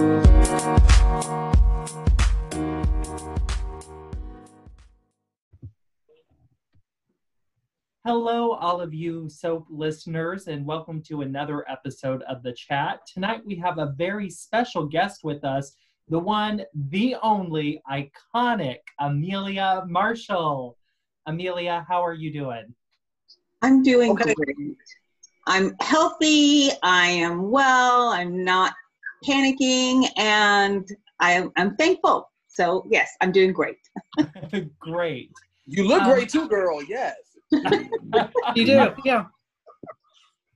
Hello, all of you soap listeners, and welcome to another episode of The Chat. Tonight we have a very special guest with us, the one, the only, iconic Amelia Marshall. Amelia, how are you doing? I'm doing okay. great. I'm healthy, I am well, I'm not panicking, and I, I'm thankful. So, yes, I'm doing great. great. You look um, great too, girl. Yes. you do, yeah.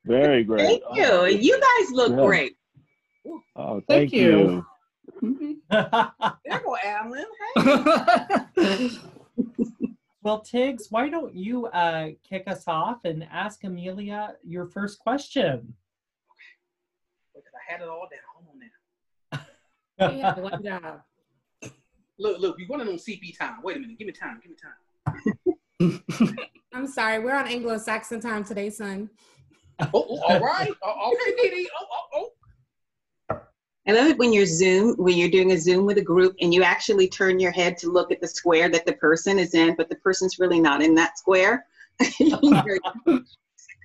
Very great. Thank you. You guys look yeah. great. Oh, thank, thank you. you. there go Alan. Hey. well, Tiggs, why don't you uh, kick us off and ask Amelia your first question? Okay. Because I had it all down. Hold on one job. Look, look, you want to know CP time. Wait a minute. Give me time. Give me time. I'm sorry, we're on Anglo-Saxon time today, son. Oh, oh all right. Oh, oh okay, Didi. Oh, oh, oh. I love it when you're Zoom, when you're doing a Zoom with a group and you actually turn your head to look at the square that the person is in, but the person's really not in that square.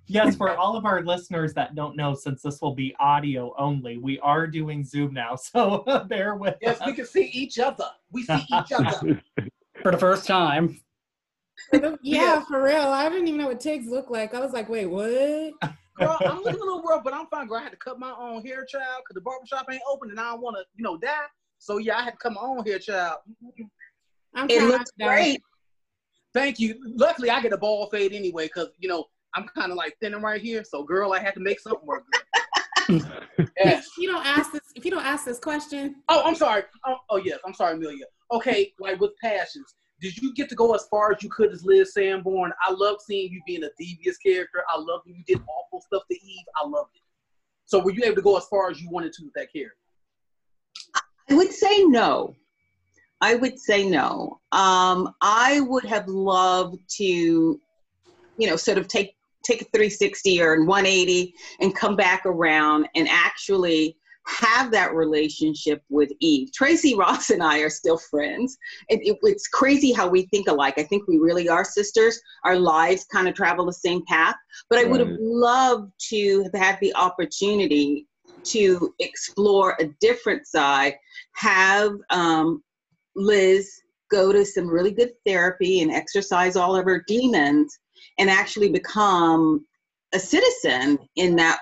yes, for all of our listeners that don't know, since this will be audio only, we are doing Zoom now, so bear with yes, us. Yes, we can see each other. We see each other. for the first time yeah, yeah, for real. I didn't even know what Tiggs looked like. I was like, wait, what? Girl, I'm living a little world, but I'm fine. Girl, I had to cut my own hair, child, because the barbershop ain't open, and I don't want to, you know, die. So yeah, I had to cut my own hair, child. I'm it looks great. Thank you. Luckily, I get a ball fade anyway, because you know I'm kind of like thinning right here. So, girl, I had to make something work. yes. If you don't ask this, if you don't ask this question. Oh, I'm sorry. Oh, oh yes, I'm sorry, Amelia. Okay, like with passions did you get to go as far as you could as Liz Sanborn? I love seeing you being a devious character. I love when you did awful stuff to Eve. I loved it. So were you able to go as far as you wanted to with that character? I would say no. I would say no. Um, I would have loved to, you know, sort of take take a 360 or 180 and come back around and actually have that relationship with Eve. Tracey Ross and I are still friends. It, it, it's crazy how we think alike. I think we really are sisters. Our lives kind of travel the same path. But I would have loved to have had the opportunity to explore a different side, have um, Liz go to some really good therapy and exercise all of her demons and actually become a citizen in that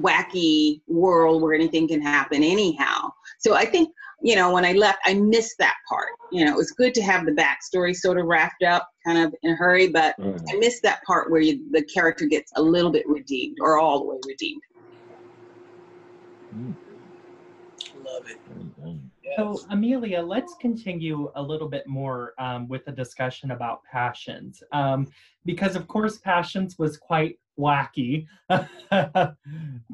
wacky world where anything can happen anyhow. So I think, you know, when I left, I missed that part. You know, it was good to have the backstory sort of wrapped up kind of in a hurry, but mm. I missed that part where you, the character gets a little bit redeemed or all the way redeemed. Mm. Love it. Mm-hmm. So, Amelia, let's continue a little bit more um, with the discussion about passions. Um, because, of course, passions was quite wacky.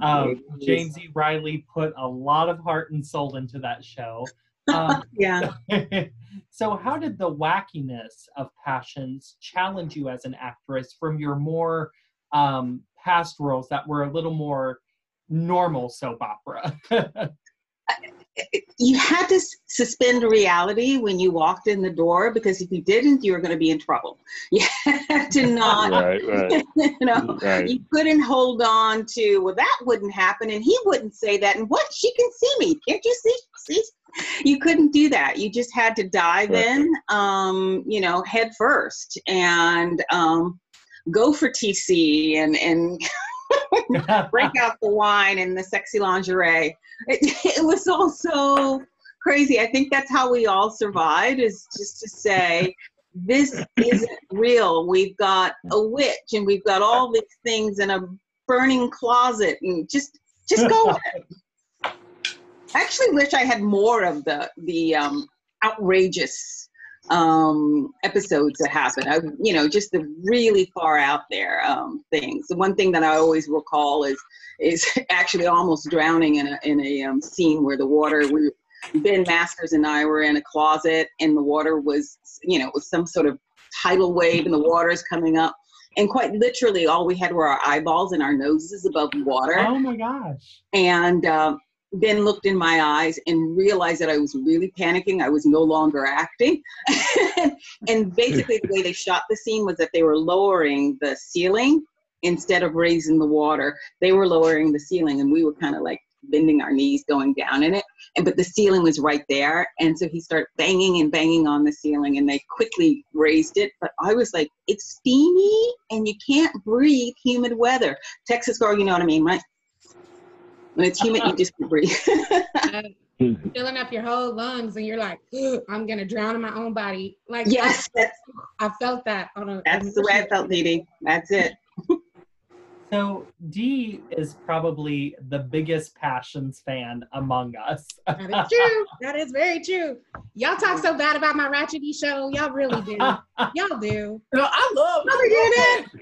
um, James E. Reilly put a lot of heart and soul into that show. Um, yeah. so, how did the wackiness of Passions challenge you as an actress from your more um, past roles that were a little more normal soap opera? You had to suspend reality when you walked in the door because if you didn't, you were going to be in trouble. You had to not, right, right. you know, right. you couldn't hold on to, well, that wouldn't happen, and he wouldn't say that, and what? She can see me, can't you see? See? You couldn't do that. You just had to dive in, um, you know, head first, and um, go for TC and and. break out the wine and the sexy lingerie. It, it was all so crazy. I think that's how we all survived is just to say, this isn't real. We've got a witch and we've got all these things in a burning closet and just just go with it. I actually wish I had more of the the um, outrageous um, episodes that happen. I, you know, just the really far out there um, things. The one thing that I always recall is is actually almost drowning in a in a um, scene where the water. We, ben Masters and I were in a closet, and the water was, you know, it was some sort of tidal wave, and the water is coming up. And quite literally, all we had were our eyeballs and our noses above water. Oh my gosh! And um, then looked in my eyes and realized that I was really panicking. I was no longer acting. and basically, the way they shot the scene was that they were lowering the ceiling instead of raising the water. They were lowering the ceiling, and we were kind of like bending our knees going down in it. And but the ceiling was right there, and so he started banging and banging on the ceiling, and they quickly raised it. But I was like, "It's steamy, and you can't breathe humid weather." Texas girl, you know what I mean, right? When it's humid, you just breathe. filling up your whole lungs, and you're like, "I'm gonna drown in my own body." Like, yes, I, I felt that on a. That's the way I felt, Dee That's it. So Dee is probably the biggest Passions fan among us. that is true. That is very true. Y'all talk so bad about my Ratchety show. Y'all really do. Y'all do. No, I love. No, they did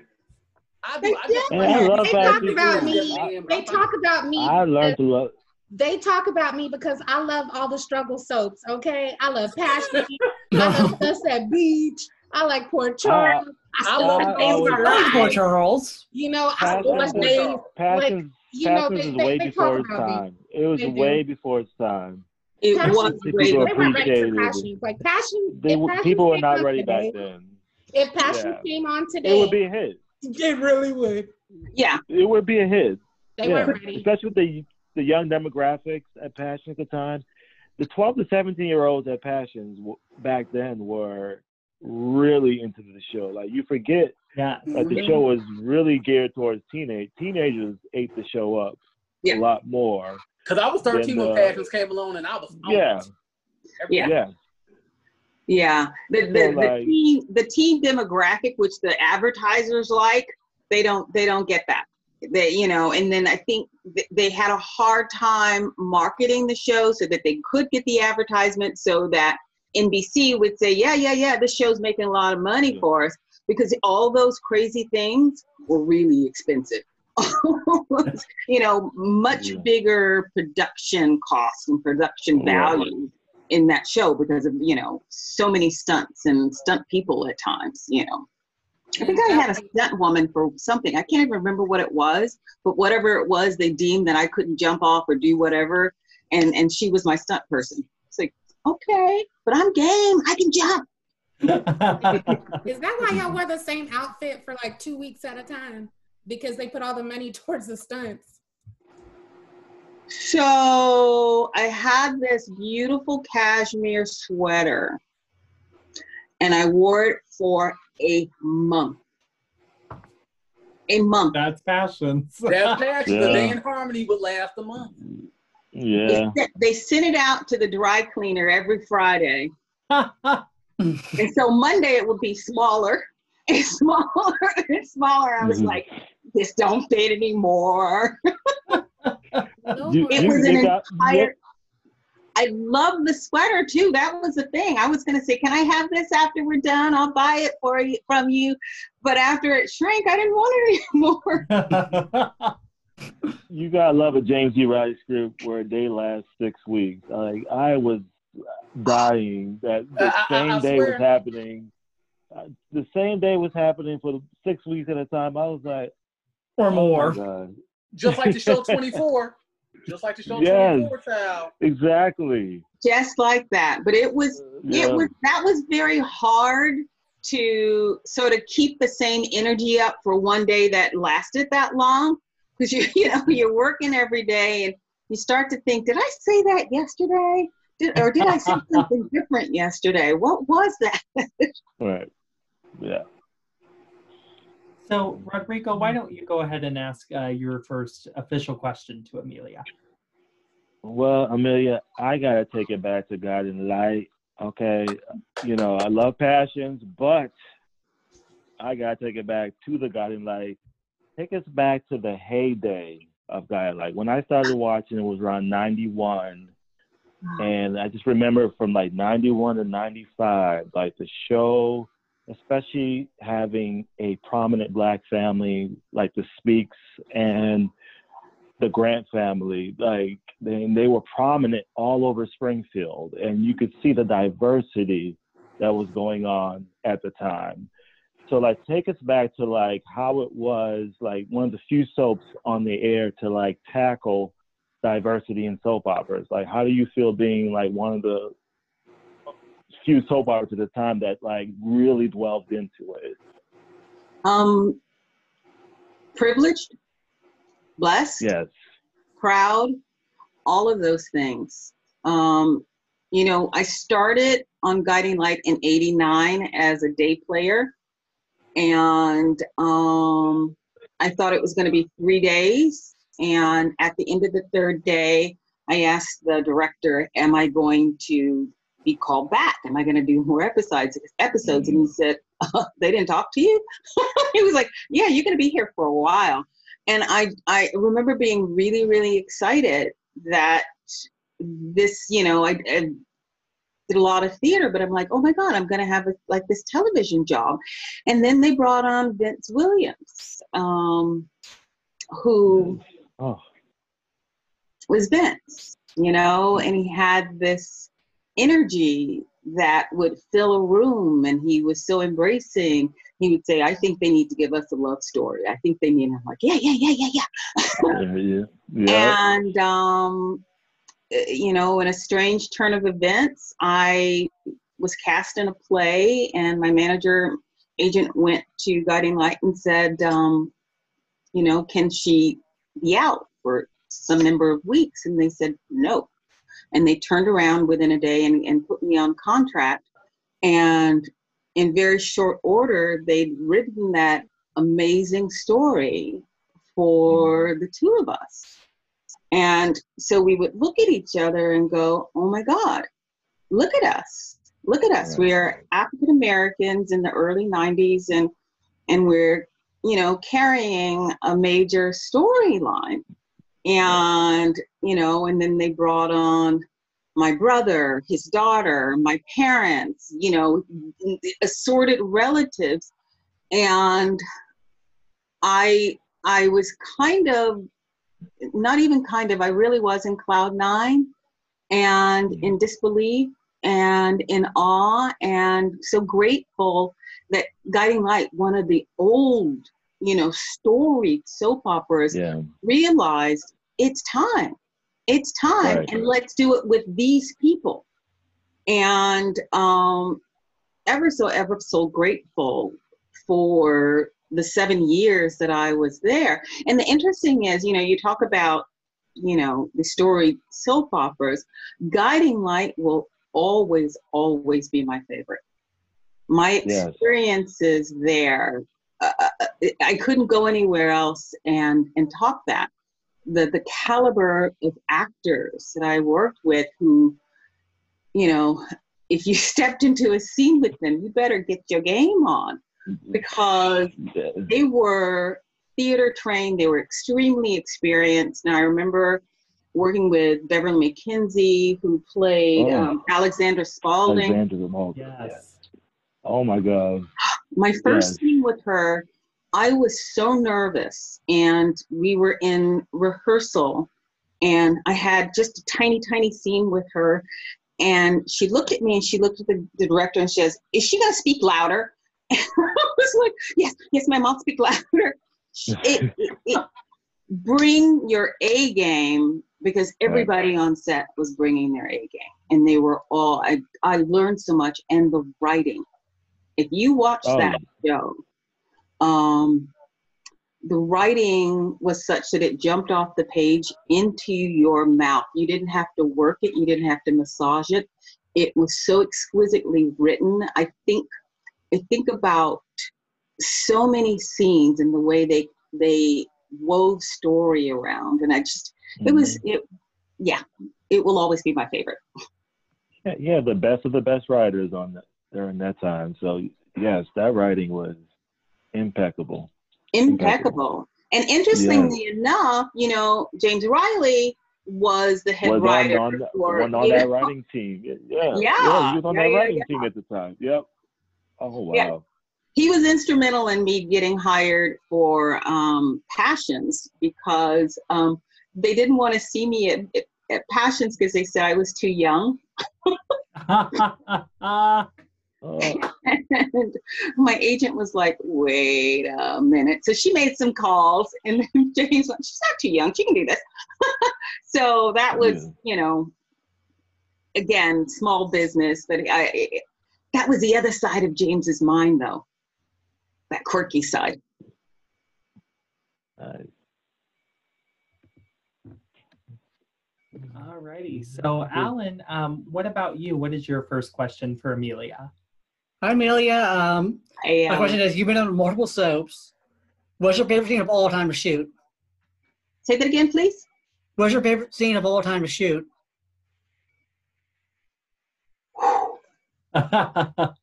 I do. I, I love they talk about me. They talk about me. I learned to love. They talk about me because I love all the struggle soaps. Okay, I love Passion. I love Sunset Beach. I like Port Charles. Uh, I, I love Days Port Charles. You know, I watch Days. Passions, like, you know, they, is they, way they before its time. Me. It was way before its time. It passion, was great. They weren't ready for passion. Like passion, they, passion people were not ready today, back then. If passion yeah. came on today, it would be a hit. It really would. Yeah, it would be a hit. They yeah. weren't ready, especially with the the young demographics at Passion at the time. The 12 to 17 year olds at Passions back then were really into the show. Like you forget yeah. that the show was really geared towards teenage teenagers ate the show up yeah. a lot more. Because I was 13 when uh, Passions came along, and I was yeah, yeah, yeah. Yeah, the the, so, the teen the teen demographic, which the advertisers like, they don't they don't get that. They you know, and then I think they had a hard time marketing the show so that they could get the advertisement, so that NBC would say, yeah, yeah, yeah, this show's making a lot of money for us because all those crazy things were really expensive. you know, much yeah. bigger production costs and production value in that show because of, you know, so many stunts and stunt people at times, you know. I think I had a stunt woman for something. I can't even remember what it was, but whatever it was, they deemed that I couldn't jump off or do whatever, and and she was my stunt person. It's like, okay, but I'm game. I can jump. Is that why y'all wear the same outfit for like two weeks at a time? Because they put all the money towards the stunts. So I had this beautiful cashmere sweater and I wore it for a month. A month. That's fashion. That's fashion. Yeah. The day in harmony would last a month. Yeah. They, they sent it out to the dry cleaner every Friday. and so Monday it would be smaller and smaller and smaller. I was mm-hmm. like, this don't fit anymore. you, it was an entire. I love the sweater too. That was the thing. I was gonna say, can I have this after we're done? I'll buy it for you from you. But after it shrank, I didn't want it anymore you gotta love a James D. Riley script where they last six weeks. Like I was dying that the same I, I day swear. was happening. Uh, the same day was happening for six weeks at a time. I was like, or oh more. Just like the show 24. Just like the show yes, 24 child. Exactly. Just like that. But it was yeah. it was that was very hard to sort of keep the same energy up for one day that lasted that long because you you know you're working every day and you start to think, did I say that yesterday? Did, or did I say something different yesterday? What was that? right. Yeah. So, Rodrigo, why don't you go ahead and ask uh, your first official question to Amelia? Well, Amelia, I got to take it back to God Guiding Light. Okay. You know, I love passions, but I got to take it back to the God Guiding Light take us back to the heyday of Gaia. Like when I started watching, it was around 91. And I just remember from like 91 to 95, like the show, especially having a prominent black family like the Speakes and the Grant family, like they, they were prominent all over Springfield. And you could see the diversity that was going on at the time. So like take us back to like how it was like one of the few soaps on the air to like tackle diversity in soap operas? Like, how do you feel being like one of the few soap operas at the time that like really dwelled into it? Um, privileged, blessed, yes, proud, all of those things. Um, you know, I started on Guiding Light in '89 as a day player, and um, I thought it was going to be three days. And at the end of the third day, I asked the director, "Am I going to be called back? Am I going to do more episodes?" Episodes, and he said, uh, "They didn't talk to you." he was like, "Yeah, you're going to be here for a while." And I I remember being really really excited that this, you know, I, I did a lot of theater, but I'm like, oh my God, I'm going to have a, like this television job. And then they brought on Vince Williams, um, who oh. was Vince, you know, and he had this energy that would fill a room and he was so embracing. He would say, I think they need to give us a love story. I think they need, I'm like, yeah, yeah, yeah, yeah, yeah. yeah, yeah. And, um, you know, in a strange turn of events, I was cast in a play, and my manager agent went to Guiding Light and said, um, you know, can she be out for some number of weeks? And they said no. And they turned around within a day and, and put me on contract. And in very short order, they'd written that amazing story for the two of us. And so we would look at each other and go, oh my God, look at us. Look at us. We are African Americans in the early 90s and and we're, you know, carrying a major storyline. And, you know, and then they brought on my brother, his daughter, my parents, you know, assorted relatives. And I I was kind of not even kind of, I really was in cloud nine and mm-hmm. in disbelief and in awe and so grateful that Guiding Light, one of the old, you know, storied soap operas, yeah. realized it's time. It's time, right. and let's do it with these people. And um, ever so, ever so grateful for the seven years that I was there. And the interesting is, you know, you talk about, you know, the story soap operas. Guiding Light will always, always be my favorite. My experiences yes. there, uh, uh, I couldn't go anywhere else and and talk that. The the caliber of actors that I worked with, who, you know, if you stepped into a scene with them, you better get your game on Mm-hmm. because they were theater trained, they were extremely experienced. Now I remember working with Beverlee McKinsey, who played oh. um, Alexandra Spaulding. Alexandra Yes. Oh my God. My first yes. scene with her, I was so nervous, and we were in rehearsal, and I had just a tiny, tiny scene with her. And she looked at me and she looked at the, the director and she says, Is she going to speak louder? And I was like, yes, yes, my mouth speak louder. It, it, it, bring your A game because everybody on set was bringing their A game, and they were all. I I learned so much, and the writing. If you watch oh. that show, um, the writing was such that it jumped off the page into your mouth. You didn't have to work it. You didn't have to massage it. It was so exquisitely written. I think I think about so many scenes and the way they they wove story around, and I just mm-hmm. it was mm-hmm. it yeah it will always be my favorite. Yeah, yeah, the best of the best writers on that during that time. So yes, that writing was impeccable. Impeccable. impeccable. And interestingly yes. enough, you know, James Reilly was the head was writer on, on, for, on that know. writing team. Yeah, yeah, yeah, he was on yeah, that yeah, writing team at the time. Yep. Oh wow. Yeah. He was instrumental in me getting hired for um, Passions because um, they didn't want to see me at, at, at Passions because they said I was too young. and my agent was like, wait a minute. So she made some calls, and James went, She's not too young. She can do this. so that was, yeah. you know, again, small business. But I, that was the other side of James's mind, though, that quirky side. Nice. All righty. So, Alan, um, what about you? What is your first question for Amelia? Hi, Amelia. Um, my question is: You've been on multiple soaps. What's your favorite scene of all time to shoot? Say that again, please. What's your favorite scene of all time to shoot? oh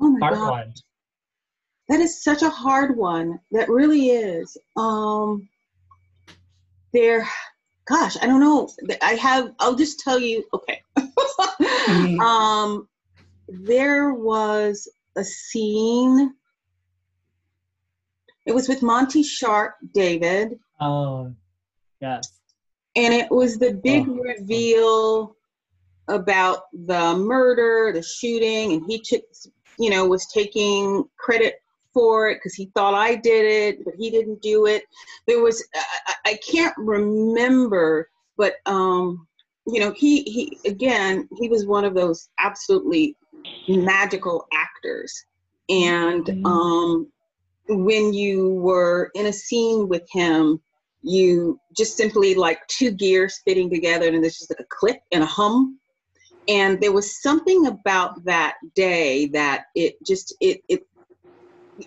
my God. one. That is such a hard one. That really is. Um, there, gosh, I don't know. I have. I'll just tell you. Okay. mm-hmm. Um, there was a scene. It was with Monty Sharp, David. Oh, yes. And it was the big oh. reveal about the murder, the shooting, and he took, you know, was taking credit for it because he thought I did it, but he didn't do it. There was, I, I can't remember, but um, you know, he he again, he was one of those absolutely magical actors, and mm-hmm. um, when you were in a scene with him, you just simply like two gears fitting together, and there's just like a click and a hum. And there was something about that day that it just it it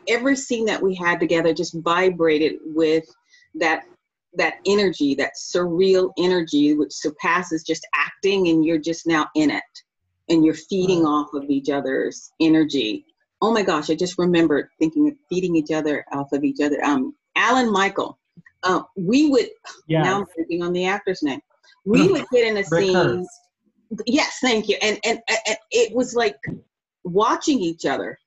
every scene that we had together just vibrated with that that energy, that surreal energy, which surpasses just acting, and you're just now in it, and you're feeding off of each other's energy. Oh my gosh, I just remembered thinking of feeding each other off of each other. Um, Alan Michael, uh, we would. Yes. Now I'm thinking on the actor's name. We would get in a scene. Yes, thank you. And, and and it was like watching each other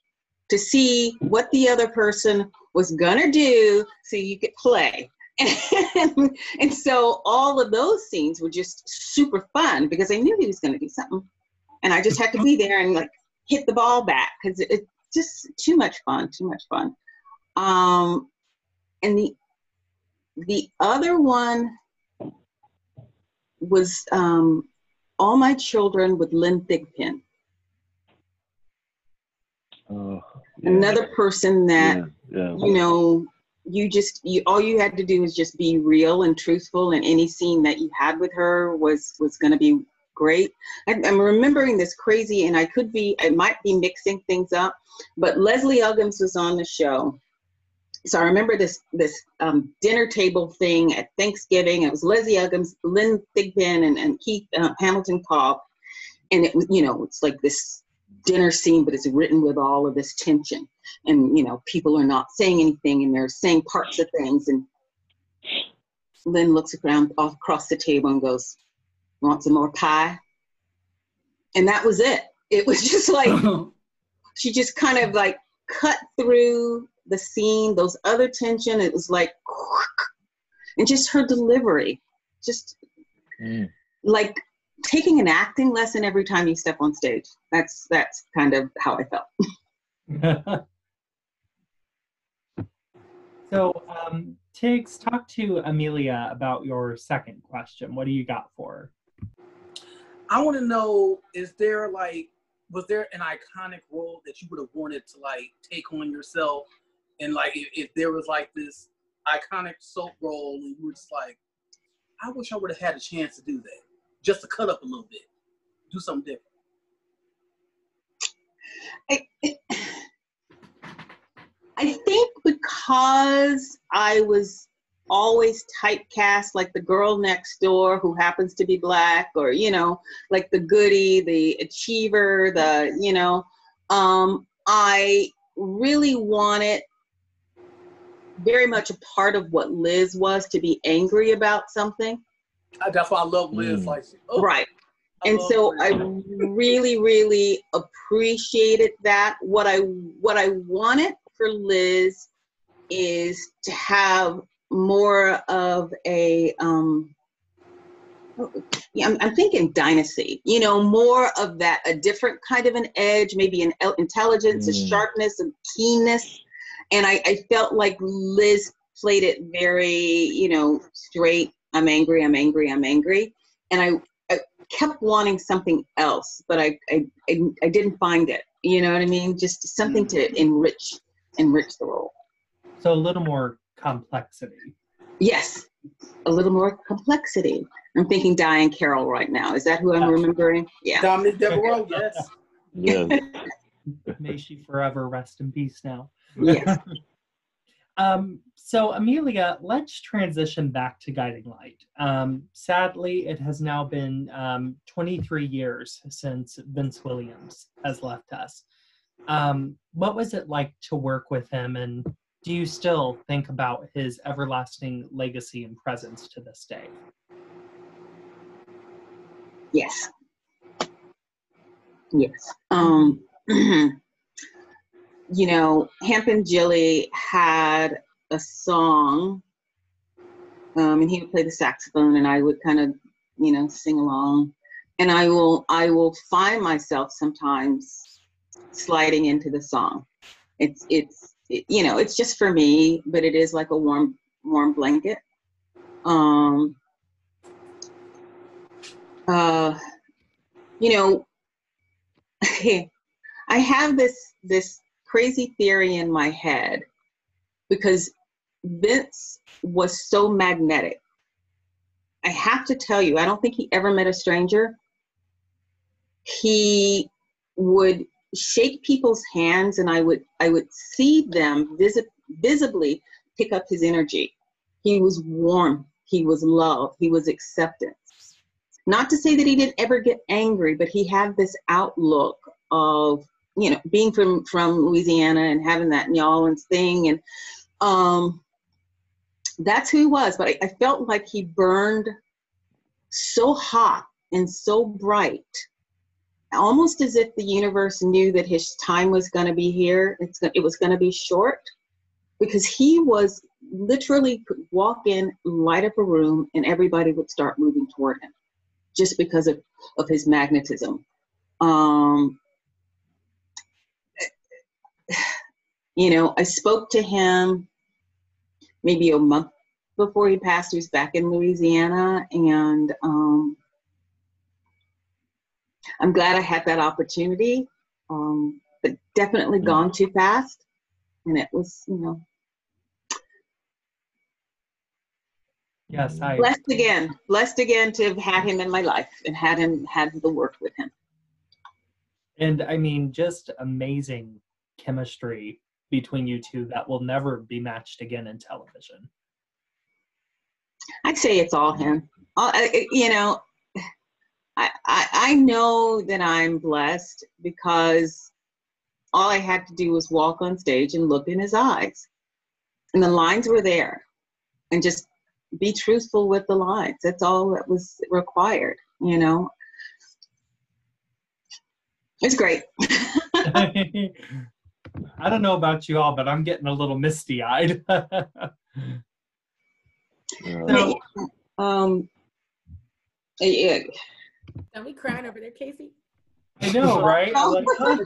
to see what the other person was gonna do, so you could play. And, and so all of those scenes were just super fun because I knew he was gonna do something, and I just had to be there and like hit the ball back because it's just too much fun, too much fun. Um, and the the other one was um, All My Children with Lynn Thigpen. Oh, yeah. Another person that, yeah, yeah. you know, you just, you, all you had to do was just be real and truthful and any scene that you had with her was, was going to be great. I, am remembering this crazy, and I could be, I might be mixing things up, but Leslie Uggams was on the show, so I remember this this um, dinner table thing at Thanksgiving. It was Leslie Uggams, Lynn Thigpen, and, and Keith uh, Hamilton Cobb, and it was you know it's like this dinner scene, but it's written with all of this tension, and you know people are not saying anything, and they're saying parts of things, and Lynn looks around across the table and goes, "Want some more pie?" And that was it. It was just like she just kind of like cut through the scene, those other tension, it was like, and just her delivery, just mm. like taking an acting lesson every time you step on stage. That's that's kind of how I felt. so, um, Tiggs, talk to Amelia about your second question. What do you got for her? I want to know: Is there like, was there an iconic role that you would have wanted to like take on yourself and like if, if there was like this iconic soap role and you were just like, I wish I would have had a chance to do that. Just to cut up a little bit. Do something different. I, I think because I was always typecast like the girl next door who happens to be black or you know like the goody the achiever the you know um i really wanted very much a part of what Liz was to be angry about something. That's why I love Liz. Mm. Like, oh, right. And so I really, really appreciated that. What I what I wanted for Liz is to have more of a um, yeah, I'm, I'm, thinking dynasty, you know, more of that, a different kind of an edge, maybe an intelligence, mm. a sharpness, a keenness and I, I felt like Liz played it very, you know, straight, I'm angry, I'm angry, I'm angry. And I, I kept wanting something else, but I, I, I, I, didn't find it. You know what I mean? Just something to mm. enrich, enrich the role. So a little more complexity. Yes, a little more complexity. I'm thinking Diahann Carroll right now. Is that who I'm remembering? Yeah. Dominique Devereaux, yes. yes. May she forever rest in peace now. Yes. um, so, Amelia, let's transition back to Guiding Light. Um, sadly, it has now been um, 23 years since Vince Williams has left us. Um, what was it like to work with him, and do you still think about his everlasting legacy and presence to this day? Yes. Yes. Um, you know, Hamp and Gilly had a song, um, and he would play the saxophone, and I would kind of, you know, sing along. And I will, I will find myself sometimes sliding into the song. It's, it's, it, you know, it's just for me, but it is like a warm, warm blanket. Um, uh, you know, I have this this crazy theory in my head because Vince was so magnetic. I have to tell you, I don't think he ever met a stranger. He would shake people's hands and I would I would see them visi- visibly pick up his energy. He was warm, he was love, he was acceptance. Not to say that he didn't ever get angry, but he had this outlook of, you know, being from from Louisiana and having that New Orleans thing, and um, that's who he was. But I, I felt like he burned so hot and so bright, almost as if the universe knew that his time was going to be here. It's it was going to be short, because he was literally could walk in, light up a room, and everybody would start moving toward him just because of, of his magnetism. Um, you know, I spoke to him maybe a month before he passed. He was back in Louisiana, and um, I'm glad I had that opportunity, um, but definitely mm. gone too fast. And it was, you know, Yes, I blessed again, blessed again to have had him in my life and had him had the work with him. And I mean, just amazing chemistry between you two that will never be matched again in television. I'd say it's all him. All, you know, I, I I know that I'm blessed because all I had to do was walk on stage and look in his eyes, and the lines were there, and just be truthful with the lines. That's all that was required, you know. It's great. I don't know about you all, but I'm getting a little misty eyed. so, um, yeah. Are we crying over there, Casey? I know, right?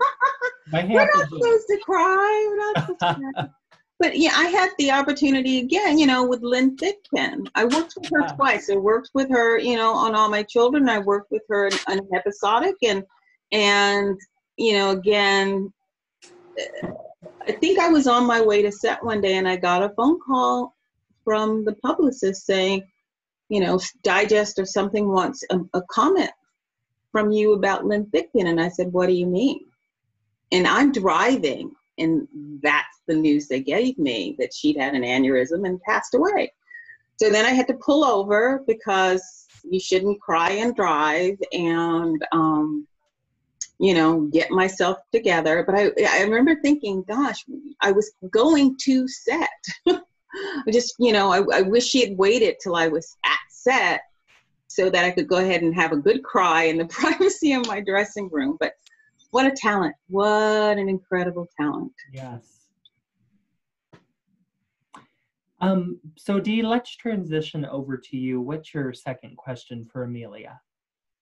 Like, We're not supposed to cry. We're not supposed to cry but yeah, I had the opportunity again, you know, with Lynn Thigpen. I worked with her twice. I worked with her, you know, on All My Children. I worked with her on Episodic, and and you know, again, I think I was on my way to set one day, and I got a phone call from the publicist saying, you know, Digest or something wants a, a comment from you about Lynn Thigpen, and I said, what do you mean? And I'm driving and that's the news they gave me that she'd had an aneurysm and passed away. So then I had to pull over because you shouldn't cry and drive and, um, you know, get myself together. But I, I remember thinking, gosh, I was going to set. I just, you know, I, I wish she had waited till I was at set so that I could go ahead and have a good cry in the privacy of my dressing room. But what a talent. What an incredible talent. Yes. Um, so Dee, let's transition over to you. What's your second question for Amelia?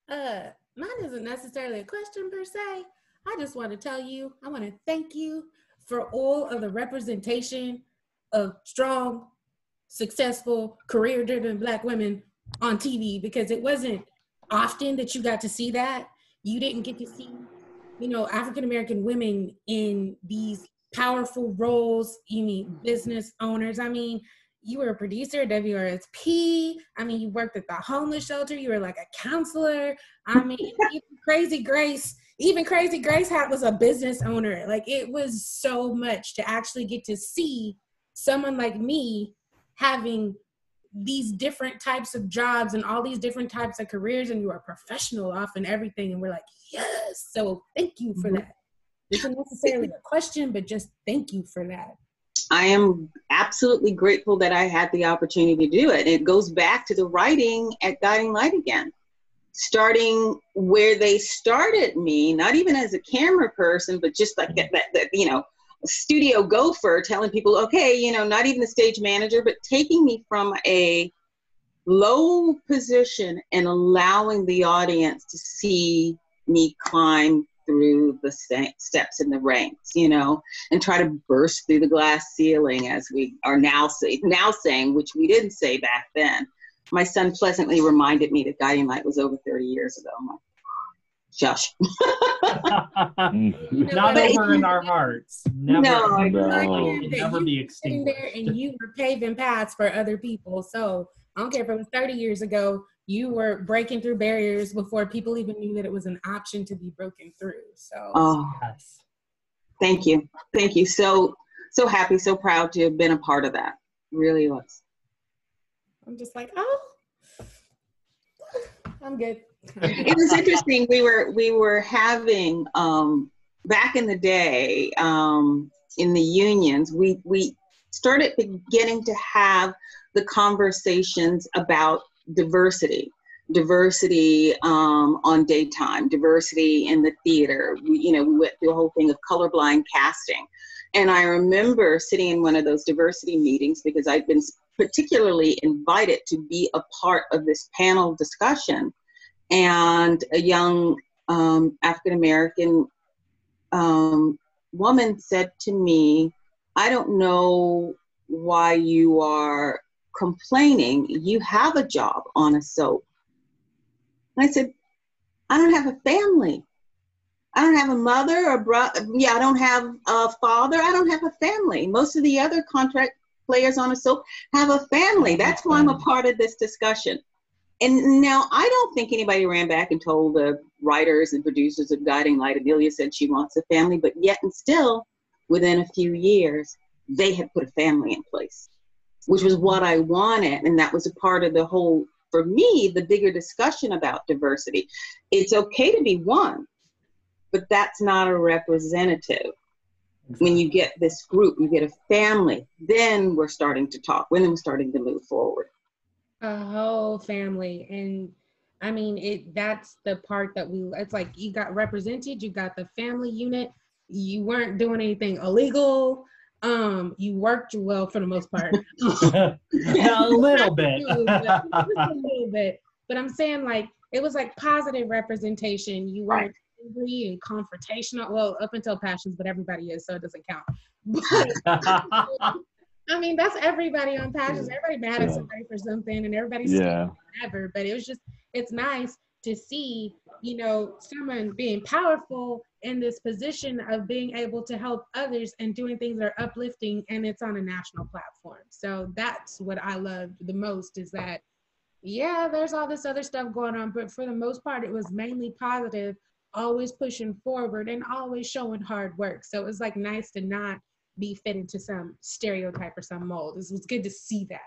Uh, mine isn't necessarily a question per se. I just want to tell you, I want to thank you for all of the representation of strong, successful, career-driven black women on TV because it wasn't often that you got to see that. You didn't get to see, you know, African American women in these powerful roles. You mean mm-hmm. business owners. I mean, you were a producer at WRSP. I mean, you worked at the homeless shelter. You were like a counselor. I mean, even Crazy Grace, even Crazy Grace had was a business owner. Like it was so much to actually get to see someone like me having these different types of jobs and all these different types of careers and you are professional off and everything and we're like yes so thank you for mm-hmm. that. Isn't necessarily a question but just thank you for that. I am absolutely grateful that i had the opportunity to do it. It goes back to the writing at guiding light again. Starting where they started me not even as a camera person but just like that, that, that you know studio gopher telling people, okay, you know, not even the stage manager, but taking me from a low position and allowing the audience to see me climb through the steps in the ranks, you know, and try to burst through the glass ceiling as we are now say, now saying, which we didn't say back then. My son pleasantly reminded me that Guiding Light was over 30 years ago. I'm like, Josh. Mm-hmm. Not over in our hearts. Never, no, no. never be extinguished. There and you were paving paths for other people. So I don't care if it was 30 years ago, you were breaking through barriers before people even knew that it was an option to be broken through. So oh, yes. thank you. Thank you. So so happy, so proud to have been a part of that. Really was. I'm just like, oh, I'm good it was interesting. We were we were having um, back in the day um, in the unions. We we started beginning to have the conversations about diversity diversity um, on daytime, diversity in the theater. We, you know, we went through a whole thing of colorblind casting. And I remember sitting in one of those diversity meetings because I'd been particularly invited to be a part of this panel discussion and a young um, African American um, woman said to me, I don't know why you are complaining. You have a job on a soap. And I said, I don't have a family. I don't have a mother or brother. Yeah, I don't have a father. I don't have a family. Most of the other contract players on a soap have a family. That's why I'm a part of this discussion. And now I don't think anybody ran back and told the writers and producers of Guiding Light. Amelia said she wants a family, but yet and still, within a few years, they had put a family in place, which was what I wanted. And that was a part of the whole, for me, the bigger discussion about diversity. It's okay to be one, but that's not a representative. When you get this group, you get a family, then we're starting to talk, then we're starting to move forward a whole family. And i mean it that's the part that we it's like you got represented you got the family unit. You weren't doing anything illegal. Um you worked well for the most part. A little bit. A little bit. But i'm saying like it was like positive representation. You weren't angry and confrontational. Well up until passions but everybody is so it doesn't count I mean, that's everybody on passions. Everybody mad at somebody for something, and everybody's yeah. whatever. But it was just, it's nice to see, you know, someone being powerful in this position of being able to help others and doing things that are uplifting, and it's on a national platform. So that's what I loved the most is that, yeah, there's all this other stuff going on, but for the most part, it was mainly positive, always pushing forward and always showing hard work. So it was like nice to not be fit into some stereotype or some mold. It was good to see that.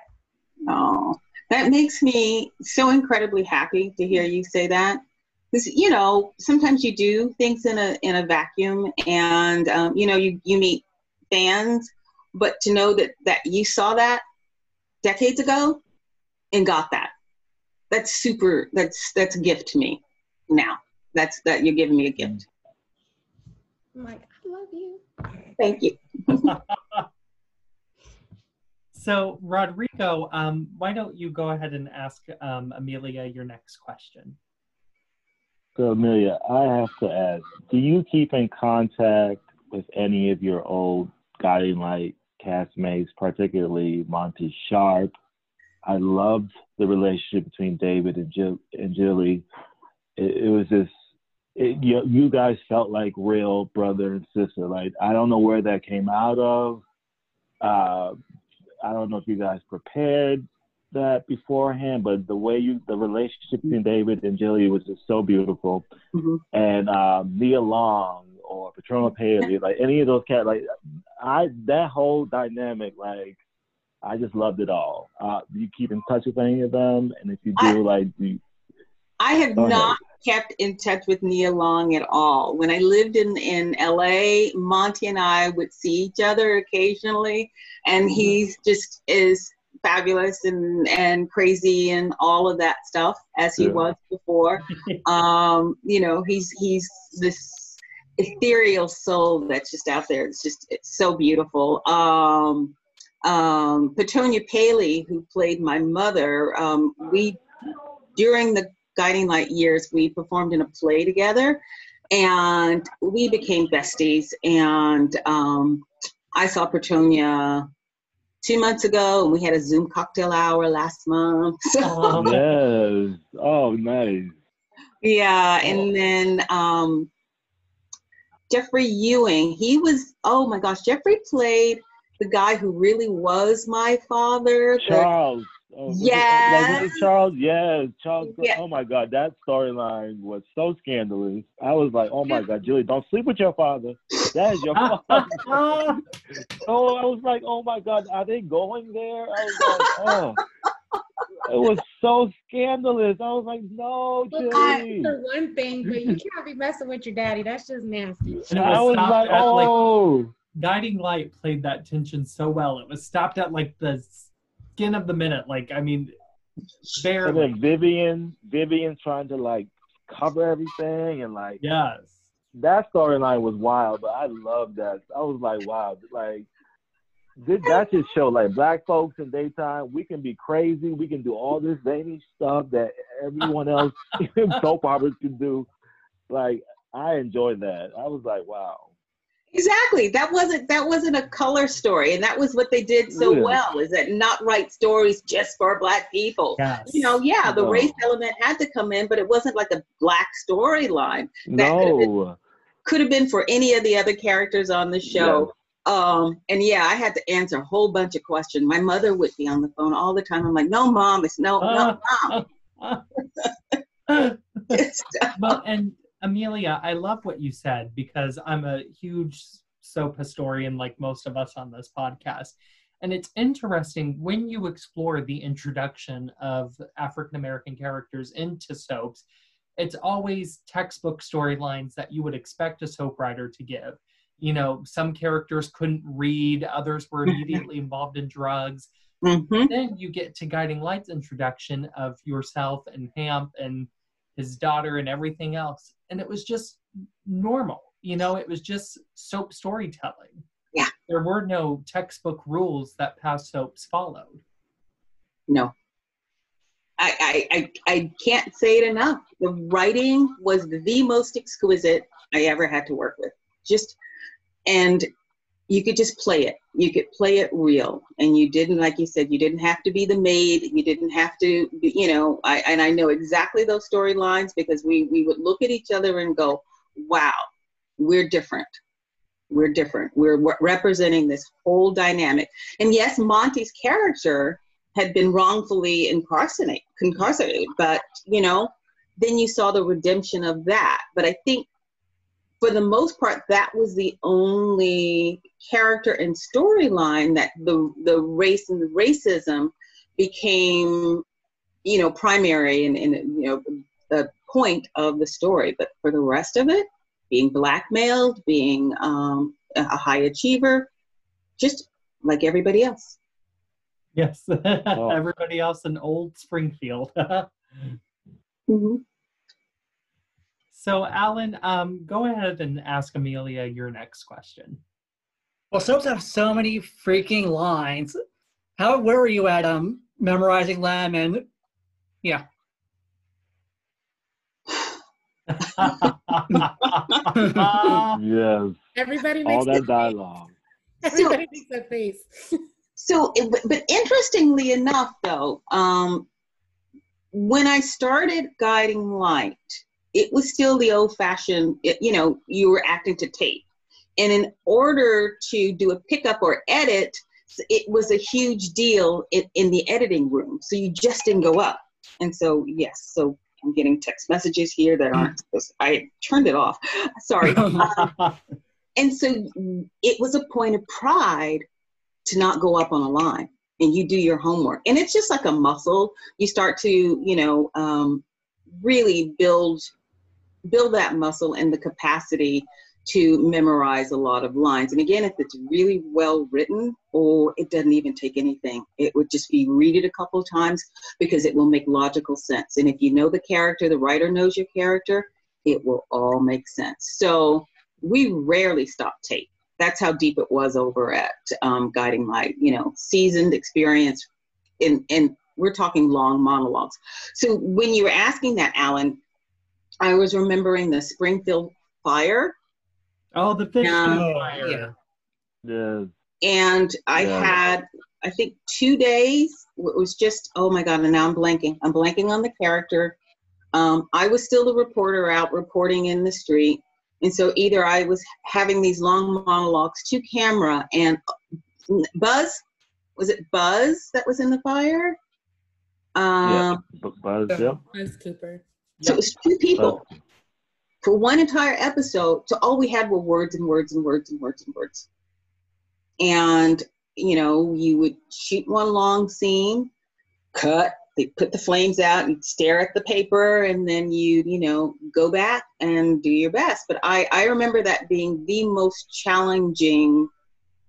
Oh, that makes me so incredibly happy to hear you say that. Because you know, sometimes you do things in a in a vacuum, and um, you know, you you meet fans, but to know that that you saw that decades ago and got that, that's super. That's that's a gift to me. Now, that's that you're giving me a gift. I'm like, I love you. Thank you. so, Rodrigo, um, why don't you go ahead and ask um, Amelia your next question? So, Amelia, I have to ask do you keep in contact with any of your old Guiding Light castmates, particularly Monty Sharp I loved the relationship between David and Jill and Gilly. It, it was just it, you, you guys felt like real brother and sister. Like I don't know where that came out of. Uh, I don't know if you guys prepared that beforehand, but the way you the relationship between David and Gilly was just so beautiful. Mm-hmm. And um, Nia Long or Petronia Paley, like any of those cats, like I that whole dynamic, like I just loved it all. Uh, do you keep in touch with any of them? And if you do, I, like, do you, I have not kept in touch with Nia Long at all. When I lived in in LA, Monti and I would see each other occasionally, and mm-hmm. he's just is fabulous and and crazy and all of that stuff as he yeah. was before. um, you know, he's he's this ethereal soul that's just out there. It's just it's so beautiful. Um, um, Petronia Paley, who played my mother, um, we during the Guiding Light years, we performed in a play together, and we became besties. And um, I saw Petronia two months ago, and we had a Zoom cocktail hour last month. So, yes. Oh, nice. Yeah, and then um, Jeffrey Ewing, he was. Oh my gosh, Jeffrey played the guy who really was my father. Charles. Oh, yes. Like, Charles, yes, Charles. Yeah. Oh my God, that storyline was so scandalous. I was like, oh my God, Julie, don't sleep with your father. That is your father. oh, I was like, oh my God, are they going there? I was like, oh. It was so scandalous. I was like, no, Julie. For one thing, but you can't be messing with your daddy. That's just nasty. I was like, oh. Like, Guiding Light played that tension so well. It was stopped at like the skin of the minute. Like, I mean, barely. And then Vivian, Vivian trying to like cover everything and like. Yes. That storyline was wild, but I love that. I was like, wow, like did that just show like black folks in daytime we can be crazy we can do all this zany stuff that everyone else in soap operas can do like i enjoyed that i was like wow Exactly. That wasn't that wasn't a color story, and that was what they did so well. Is that not write stories just for black people? Yes. You know, yeah, the no. race element had to come in, but it wasn't like a black storyline. No. Could have been, for any of the other characters on the show. Yeah. Um, and yeah, I had to answer a whole bunch of questions. My mother would be on the phone all the time. I'm like, no, mom, it's no, uh, no, mom. well, and Amelia, I love what you said because I'm a huge soap historian, like most of us on this podcast. And it's interesting when you explore the introduction of African American characters into soaps, it's always textbook storylines that you would expect a soap writer to give. You know, some characters couldn't read, others were immediately involved in drugs. Mm-hmm. Then you get to Guiding Light's introduction of yourself and Hamp and his daughter and everything else. And it was just normal you know it was just soap storytelling. Yeah. There were no textbook rules that past soaps followed. No. I, I, I, I can't say it enough. The writing was the most exquisite I ever had to work with. Just, and you could just play it. You could play it real, and you didn't, like you said, you didn't have to be the maid. You didn't have to, be, you know. I and I know exactly those storylines because we we would look at each other and go, "Wow, we're different. We're different. We're, representing this whole dynamic." And yes, Monti's character had been wrongfully incarcerated, but you know, then you saw the redemption of that. But I think for the most part, that was the only character and storyline that the the race and the racism became, you know, primary and, and you know the point of the story. But for the rest of it, being blackmailed, being um, a high achiever, just like everybody else. Yes, everybody else in old Springfield. mm-hmm. So, Alan, um, go ahead and ask Amelia your next question. Well, soaps have so many freaking lines. How where were you at um memorizing them and yeah. yes. Everybody makes all that dialogue. Everybody makes that face. So, it, but interestingly enough, though, um, when I started guiding light, it was still the old-fashioned. You know, you were acting to tape, and in order to do a pickup or edit, it was a huge deal in, in the editing room. So you just didn't go up. And so, yes, so I'm getting text messages here that aren't. I turned it off. Sorry. um, and so it was a point of pride to not go up on a line and you do your homework and it's just like a muscle you start to you know um, really build build that muscle and the capacity to memorize a lot of lines and again if it's really well written or it doesn't even take anything it would just be read it a couple of times because it will make logical sense and if you know the character the writer knows your character it will all make sense so we rarely stop tape that's how deep it was over at um, Guiding Light. You know, seasoned experience, in and we're talking long monologues. So when you were asking that, Alan, I was remembering the Springfield fire. Oh, the fish um, fire. Yeah. And I yeah. had, I think, two days. It was just, oh my God, and now I'm blanking. I'm blanking on the character. Um, I was still the reporter out reporting in the street. And so either I was having these long monologues to camera and Buzz, was it Buzz that was in the fire? Um, yeah, Buzz, yeah. Buzz Cooper. So it was two people Buzz. For one entire episode. So all oh, we had were words and words and words and words and words. And, you know, you would shoot one long scene, cut, they put the flames out and stare at the paper and then you you know go back and do your best but i i remember that being the most challenging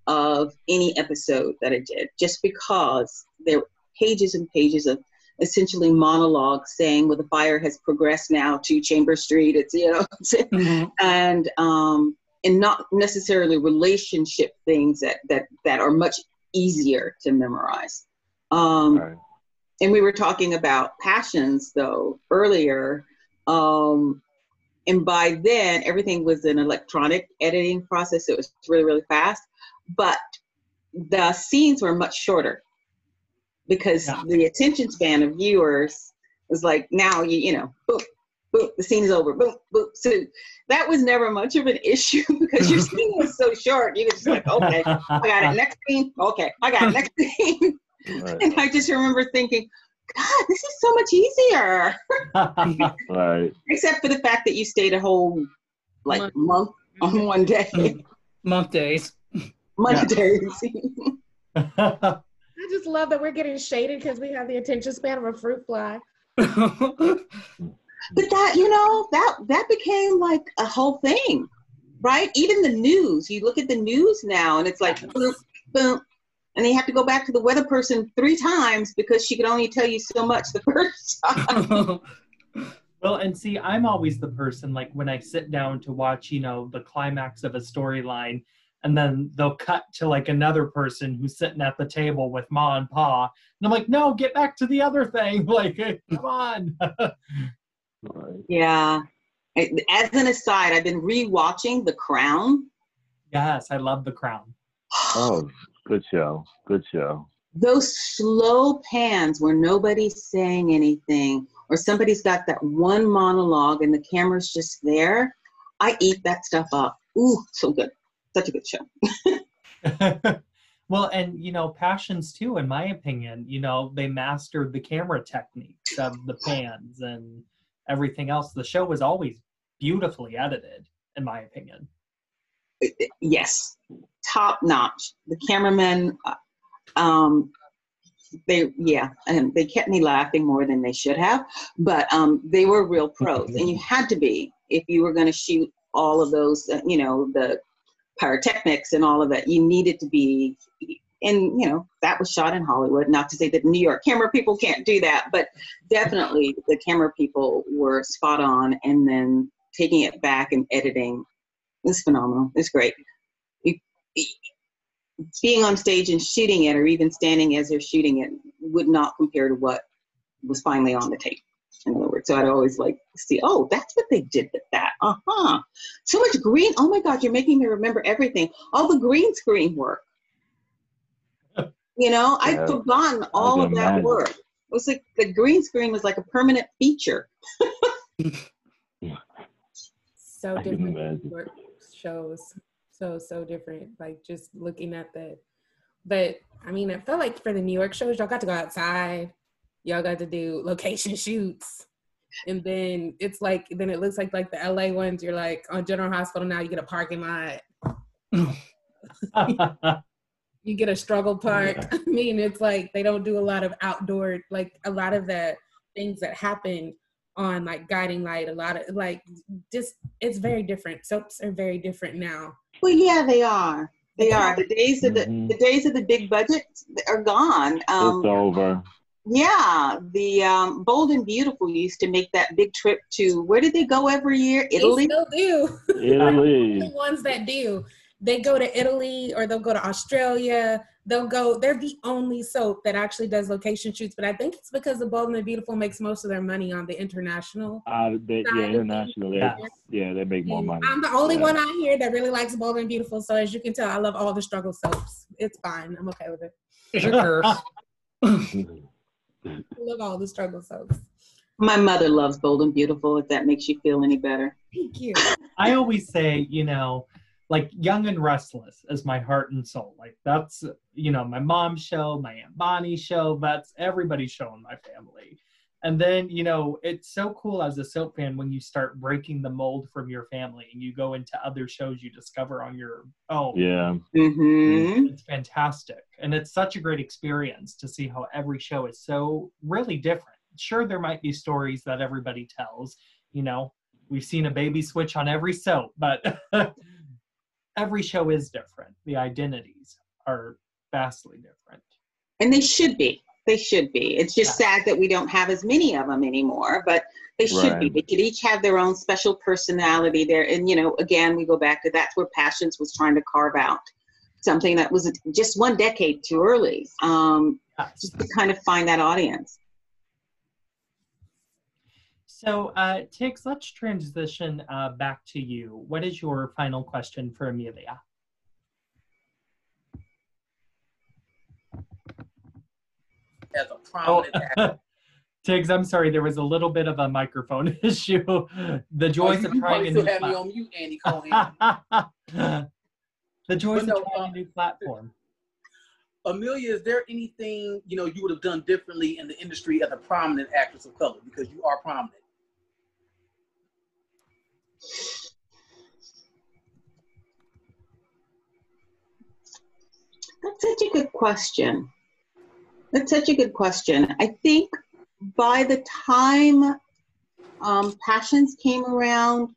of any episode that i did just because there were pages and pages of essentially monologue saying well the fire has progressed now to chamber street. It's you know mm-hmm. and um and not necessarily relationship things that that that are much easier to memorize. Um right. and we were talking about passions though earlier um, and by then everything was an electronic editing process it was really really fast but the scenes were much shorter because yeah. the attention span of viewers was like now you you know boom boom the scene is over boom boom so that was never much of an issue because your scene was so short you were just like okay i got it next scene okay i got it next scene Right. And I just remember thinking, God, this is so much easier. right. Except for the fact that you stayed a whole like month, month on mm-hmm. one day. Mm-hmm. Month days. Month days. I just love that we're getting shaded because we have the attention span of a fruit fly. but that you know that that became like a whole thing right even the news you look at the news now and it's like boom boom and you have to go back to the weather person three times because she could only tell you so much the first time. well, and see, I'm always the person like when I sit down to watch, you know, the climax of a storyline, and then they'll cut to like another person who's sitting at the table with Ma and Pa, and I'm like, no, get back to the other thing. Like, come on. yeah. As an aside, I've been rewatching The Crown. Yes, I love The Crown. Oh, Good show. Good show. Those slow pans where nobody's saying anything or somebody's got that one monologue and the camera's just there, I eat that stuff up. Ooh, so good. Such a good show. well, and you know, Passions too, in my opinion, you know, they mastered the camera techniques of the pans and everything else. The show was always beautifully edited, in my opinion. Yes, top notch. The cameramen, uh, um, they yeah, and they kept me laughing more than they should have, but um, they were real pros, and you had to be if you were going to shoot all of those, uh, you know, the pyrotechnics and all of that. You needed to be, and you know, that was shot in Hollywood. Not to say that New York camera people can't do that, but definitely the camera people were spot on, and then taking it back and editing is phenomenal. It's great being on stage and shooting it, or even standing as they're shooting it, would not compare to what was finally on the tape. In other words, so I'd always like see, oh, that's what they did with that. Uh huh. So much green. Oh my God, you're making me remember everything. All the green screen work. You know, yeah. I'd forgotten all of that imagine. work. It was like the green screen was like a permanent feature. so different shows. So so different. Like just looking at that. But I mean, I felt like for the New York shows, y'all got to go outside. Y'all got to do location shoots and then it's like then it looks like like the LA ones. You're like on General Hospital now. You get a parking lot. you get a struggle park. Yeah. I mean, it's like they don't do a lot of outdoor like a lot of the things that happen on like guiding light. A lot of like just it's very different. Soaps are very different now. Well, yeah, they are. They are. The days of the mm-hmm. the days of the big budget are gone. Um, it's over. Yeah, the um, Bold and Beautiful used to make that big trip to where did they go every year? Italy. They still do. Italy. the ones that do, they go to Italy or they'll go to Australia. They'll go. They're the only soap that actually does location shoots, but I think it's because the Bold and the Beautiful makes most of their money on the international. Uh, they, yeah, international. Yeah. yeah, they make more money. I'm the only yeah. one out here that really likes Bold and Beautiful, so as you can tell, I love all the struggle soaps. It's fine. I'm okay with it. It's your curse. I love all the struggle soaps. My mother loves Bold and Beautiful, if that makes you feel any better. Thank you. I always say, you know, like Young and Restless is my heart and soul. Like that's, you know, my mom's show, my Aunt Bonnie's show, that's everybody's show in my family. And then, you know, it's so cool as a soap fan when you start breaking the mold from your family and you go into other shows you discover on your own. Yeah. Mm-hmm. It's fantastic. And it's such a great experience to see how every show is so really different. Sure, there might be stories that everybody tells. You know, we've seen a baby switch on every soap, but every show is different. The identities are vastly different. And they should be. They should be. It's just yeah. sad that we don't have as many of them anymore, but they should right. be. They could each have their own special personality there. And, you know, again, we go back to that's where Passions was trying to carve out something that was just one decade too early, um, yes. just to kind of find that audience. So, uh, Tiggs, let's transition uh, back to you. What is your final question for Amelia? As a prominent oh. Tiggs, I'm sorry, there was a little bit of a microphone issue. The joys oh, of trying a new have me on mute, Andy Cohen. the joys no, of trying uh, a new platform. Amelia, is there anything you know you would have done differently in the industry as a prominent actress of color because you are prominent? That's such a good question. That's such a good question. I think by the time um, Passions came around,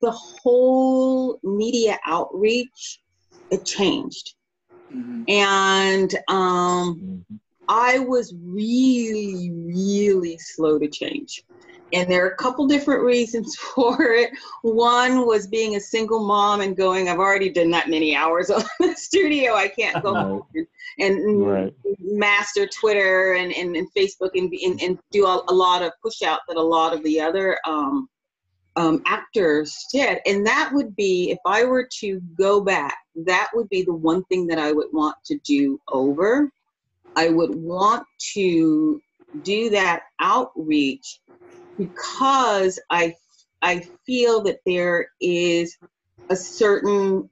the whole media outreach it changed, mm-hmm. and um, mm-hmm. I was really, really slow to change. And there are a couple different reasons for it. One was being a single mom and going, I've already done that many hours on the studio. I can't go right. and, right. master Twitter and, and, and Facebook and, and, and, do a, a, lot of push out that a lot of the other um, um, actors did. And that would be, if I were to go back, that would be the one thing that I would want to do over. I would want to do that outreach because I I feel that there is a certain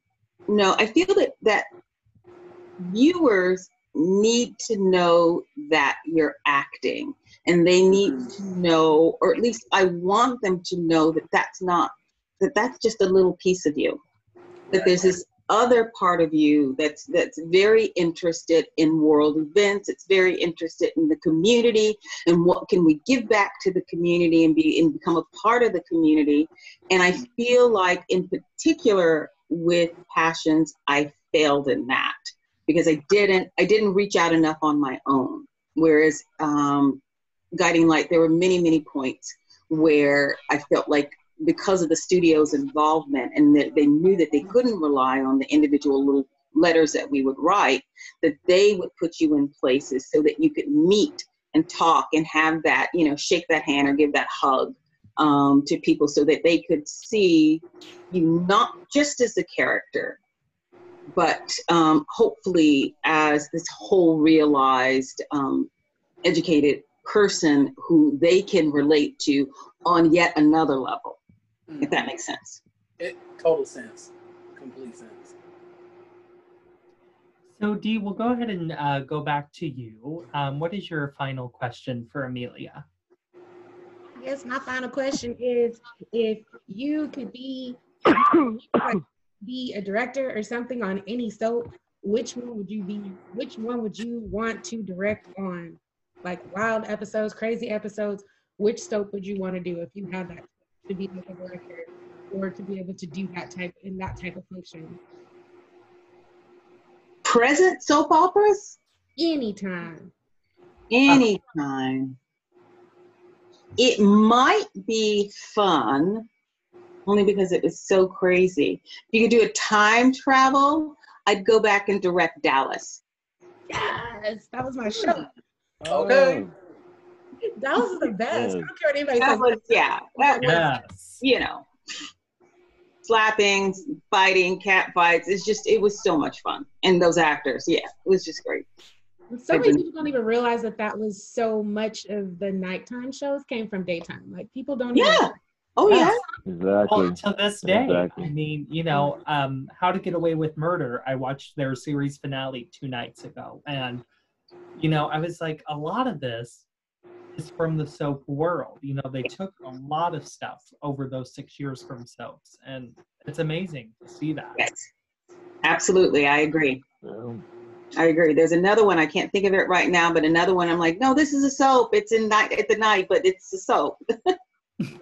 no, I feel that that viewers need to know that you're acting and they need mm-hmm. to know or at least I want them to know that that's not that that's just a little piece of you that there's this other part of you that's that's very interested in world events it's very interested in the community and what can we give back to the community and be and become a part of the community. And i feel like in particular with passions i failed in that because i didn't i didn't reach out enough on my own. Whereas um, guiding light there were many many points where i felt like because of the studio's involvement and that they knew that they couldn't rely on the individual little letters that we would write, that they would put you in places so that you could meet and talk and have that, you know, shake that hand or give that hug um, to people so that they could see you not just as a character, but um, hopefully as this whole realized um, educated person who they can relate to on yet another level. If that makes sense it total sense complete sense so dee we'll go ahead and uh, go back to you um, what is your final question for amelia I guess my final question is if you could be be a director or something on any soap, which one would you be? Which one would you want to direct on? Like wild episodes, crazy episodes. Which soap would you want to do if you had that to be like a director or to be able to do that type in that type of function? Present soap operas? Anytime. Anytime. It might be fun only because it was so crazy. If you could do a time travel, I'd go back and direct Dallas. Yes, that was my show. Okay. Oh. Dallas was the best. I don't care what anybody that says. Was, yeah. That yes. was, you know, slapping, fighting, cat fights. It's just, it was so much fun. And those actors, yeah, it was just great. So many people don't even realize that that was so much of the nighttime shows came from daytime. Like people don't. Yeah. Even, Oh yeah. Exactly. Well, to this day, exactly. I mean, you know, um, How to Get Away with Murder. I watched their series finale two nights ago, and you know, I was like, a lot of this is from the soap world. You know, they took a lot of stuff over those six years from soaps, and it's amazing to see that. Yes. Absolutely, I agree. Yeah. I agree. There's another one I can't think of it right now, but another one I'm like, no, this is a soap. It's in night at the night, but it's a soap.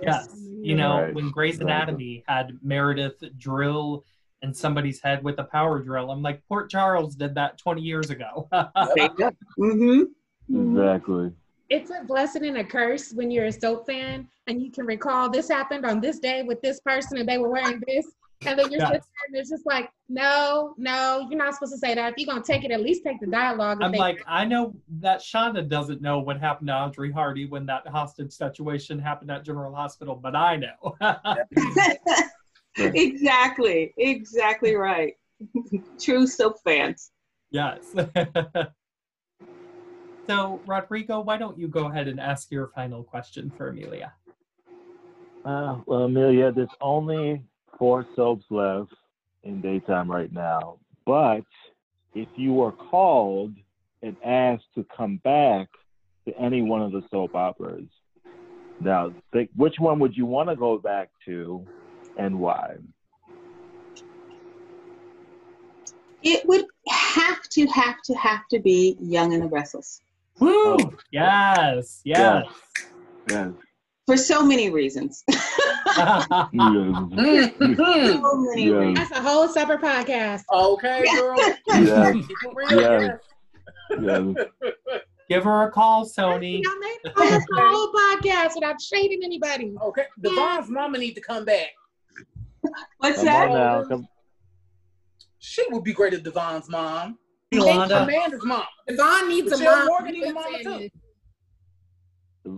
Yes. You know, Right. when Grey's Anatomy had Meredith drill in somebody's head with a power drill, I'm like, Port Charles did that 20 years ago. mm-hmm. Exactly. It's a blessing and a curse when you're a soap fan and you can recall this happened on this day with this person and they were wearing this. And then you're Yes. sitting there and it's just like, no, no, you're not supposed to say that. If you're gonna take it, at least take the dialogue. I'm say- like, I know that Shonda doesn't know what happened to Audrey Hardy when that hostage situation happened at General Hospital, but I know. exactly. Exactly right. True soap fans. yes. so, Rodrigo, why don't you go ahead and ask your final question for Amelia? Uh, well, Amelia, there's only four soaps left in daytime right now. But if you were called and asked to come back to any one of the soap operas, now think, which one would you want to go back to and why? It would have to, have to, have to be Young and the Restless Woo! Oh. Yes, yes. Yes. for so many reasons. Yes. so many Yeah. reasons. that's a whole separate podcast. Okay, girl. yes. Keep it real. Yes. yeah. Yes. Give her a call, Sony. I made a whole podcast without shading anybody. Okay, Devon's mama need to come back. What's Come that? on now. Come, She would be great as Devon's mom. Yolanda. Amanda's mom. Devon needs a mom. Morgan need a mama too.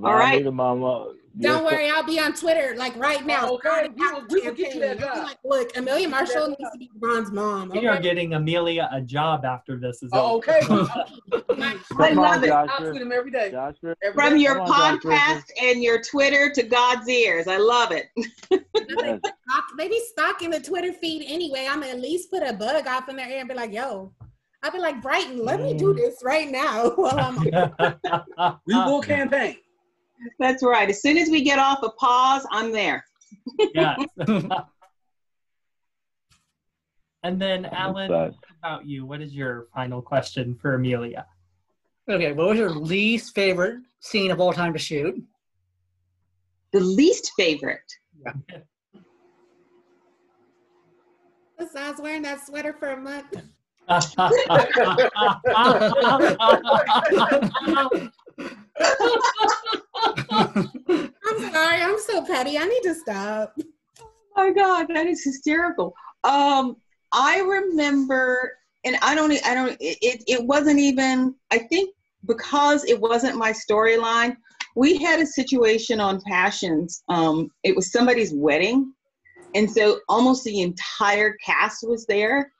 All right. Lonnie, Mama. Don't Yes, worry, I'll be on Twitter like right now. Oh, okay. We will- we will get you that job. Like, look, Amelia Marshall needs to be Devon's mom. We are getting Amelia a job after this is Oh, over. okay. I love on, it. I Joshua. tweet him every day. Joshua. Every From day. your on, Josh podcast and your Twitter to God's ears. I love it. Yes. Stock- They be stalking the Twitter feed anyway. I'm at least put a bug off in their ear and be like, yo, I'll be like, Brighton, let me do mm. this right now. while I'm We will campaign. That's right. As soon as we get off a pause, I'm there. yes. and then, Alan, what about you? What is your final question for Amelia? Okay, what was your least favorite scene of all time to shoot? The least favorite. Yeah. Besides wearing that sweater for a month. I'm sorry, I'm so petty. I need to stop. Oh my God, that is hysterical. Um, I remember, and I don't, I don't, it, it, it wasn't even, I think because it wasn't my storyline, we had a situation on Passions. Um, it was somebody's wedding. And so almost the entire cast was there.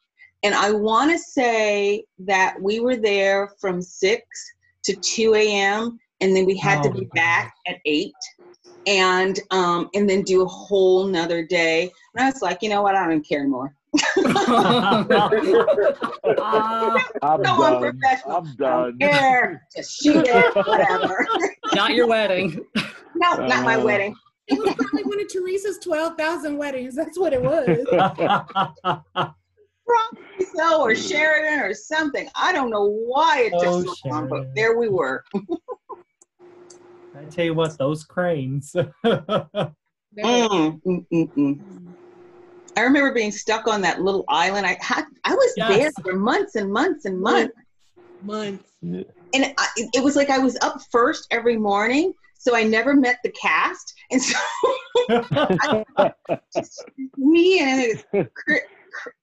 And I want to say that we were there from 6 to 2 a.m. and then we had oh, to be back at 8 and um, and then do a whole nother day. And I was like, you know what? I don't care anymore. uh, I'm, no done. I'm done. Care. Just shoot it, whatever. not your wedding. no, uh, not my uh. wedding. It was probably one of Teresa's 12,000 weddings. That's what it was. Probably so, or Sheridan or something. I don't know why it took oh, so long, but there we were. I tell you what, those cranes. mm, mm, mm, mm, I remember being stuck on that little island. I had, I was yes. there for months and months and months. Months. And I, it was like I was up first every morning, so I never met the cast. And so I, me and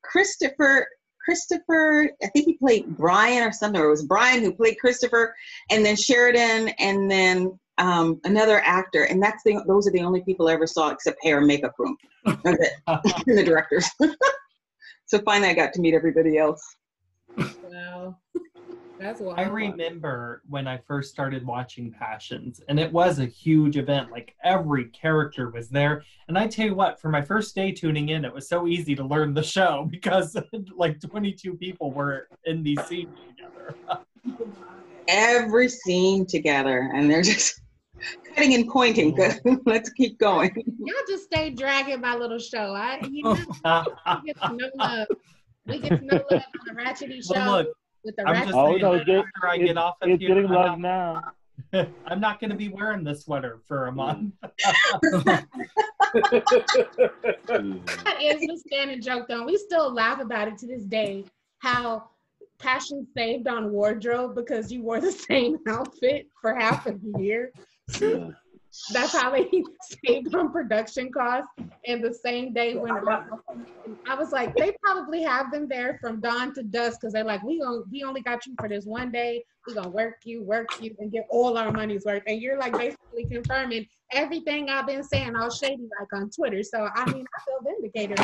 Christopher Christopher, I think he played Brian or something, or it was Brian who played Christopher, and then Sheridan, and then um, another actor, and that's the those are the only people I ever saw except hair and makeup room. and the directors. so finally, I got to meet everybody else. Wow. That's wild. I remember when I first started watching Passions, and it was a huge event. Like every character was there. And I tell you what, for my first day tuning in, it was so easy to learn the show because like 22 people were in these scenes together. every scene together, and they're just cutting and pointing. Let's keep going. Y'all just stay dragging my little show. I, you know, we get to know love. We get to know love on the Ratchety show. Well, look, with the I'm just saying, oh, no, after get, I get off of here, getting love now. I'm not going to be wearing this sweater for a month. Mm. that is the standing joke, though. We still laugh about it to this day. How passion saved on wardrobe because you wore the same outfit for half a year. Yeah. That's how they saved on production costs. And the same day when I was like, they probably have them there from dawn to dusk because they're like, we going we only got you for this one day. We're gonna work you, work you, and get all our money's worth. And you're like basically confirming everything I've been saying all shady like on Twitter. So I mean, I feel vindicated.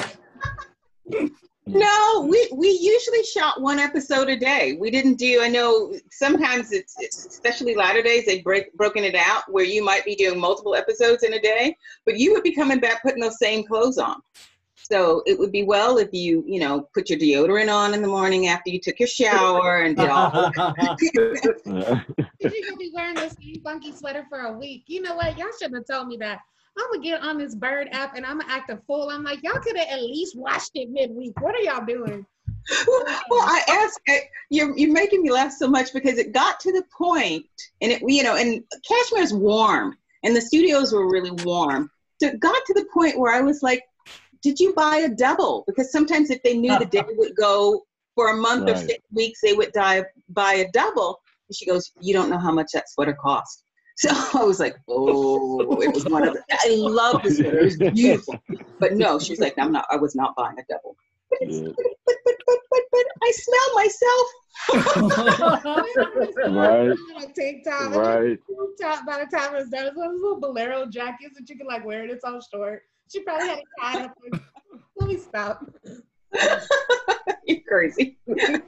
No, we we usually shot one episode a day. We didn't do. I know sometimes it's, it's especially latter days they break broken it out where you might be doing multiple episodes in a day, but you would be coming back putting those same clothes on. So it would be well if you you know put your deodorant on in the morning after you took your shower and did all. you could be wearing the same funky sweater for a week. You know what? Y'all shouldn't have told me that. I'm gonna get on this bird app and I'm gonna act a fool. I'm like, y'all could have at least watched it midweek. What are y'all doing? well, I asked, you're, you're making me laugh so much because it got to the point, and it, you know, and cashmere's warm, and the studios were really warm. So it got to the point where I was like, did you buy a double? Because sometimes if they knew the day would go for a month right. or six weeks, they would die, buy a double. And she goes, you don't know how much that sweater cost. So I was like, oh, it was one of the, I love this sweater. It was beautiful. But no, she's like, I'm not, I was not buying a double. But, but, but, but, but, but, but I smell myself. right. TikTok. Right. TikTok by the time it was done, it was those little bolero jackets that you can like wear it. It's all short. She probably had it tied up. Like, Let me stop. You're crazy. I